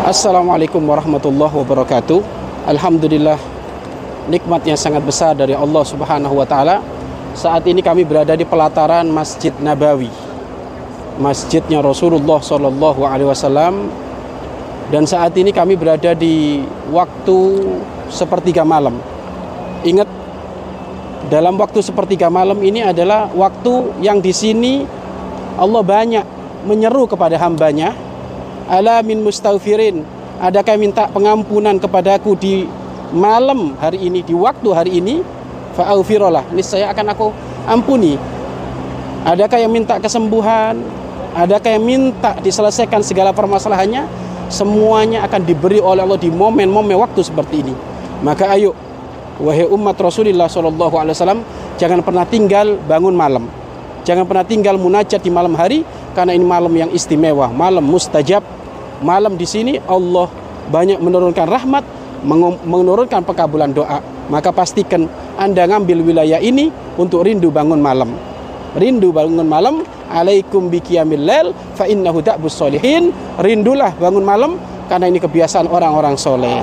Assalamualaikum warahmatullahi wabarakatuh. Alhamdulillah nikmat yang sangat besar dari Allah Subhanahu wa taala. Saat ini kami berada di pelataran Masjid Nabawi. Masjidnya Rasulullah Shallallahu alaihi wasallam dan saat ini kami berada di waktu sepertiga malam. Ingat dalam waktu sepertiga malam ini adalah waktu yang di sini Allah banyak menyeru kepada hambanya ala min mustaghfirin. Adakah minta pengampunan kepadaku di malam hari ini di waktu hari ini? Fa'aghfirullah. Niscaya akan aku ampuni. Adakah yang minta kesembuhan? Adakah yang minta diselesaikan segala permasalahannya? Semuanya akan diberi oleh Allah di momen-momen waktu seperti ini. Maka ayo wahai umat Rasulullah Shallallahu Alaihi Wasallam jangan pernah tinggal bangun malam. Jangan pernah tinggal munajat di malam hari karena ini malam yang istimewa malam mustajab malam di sini Allah banyak menurunkan rahmat menurunkan pekabulan doa. Maka pastikan anda ngambil wilayah ini untuk rindu bangun malam. Rindu bangun malam alaikum biqiyamil lail fa innahu solihin rindulah bangun malam karena ini kebiasaan orang-orang soleh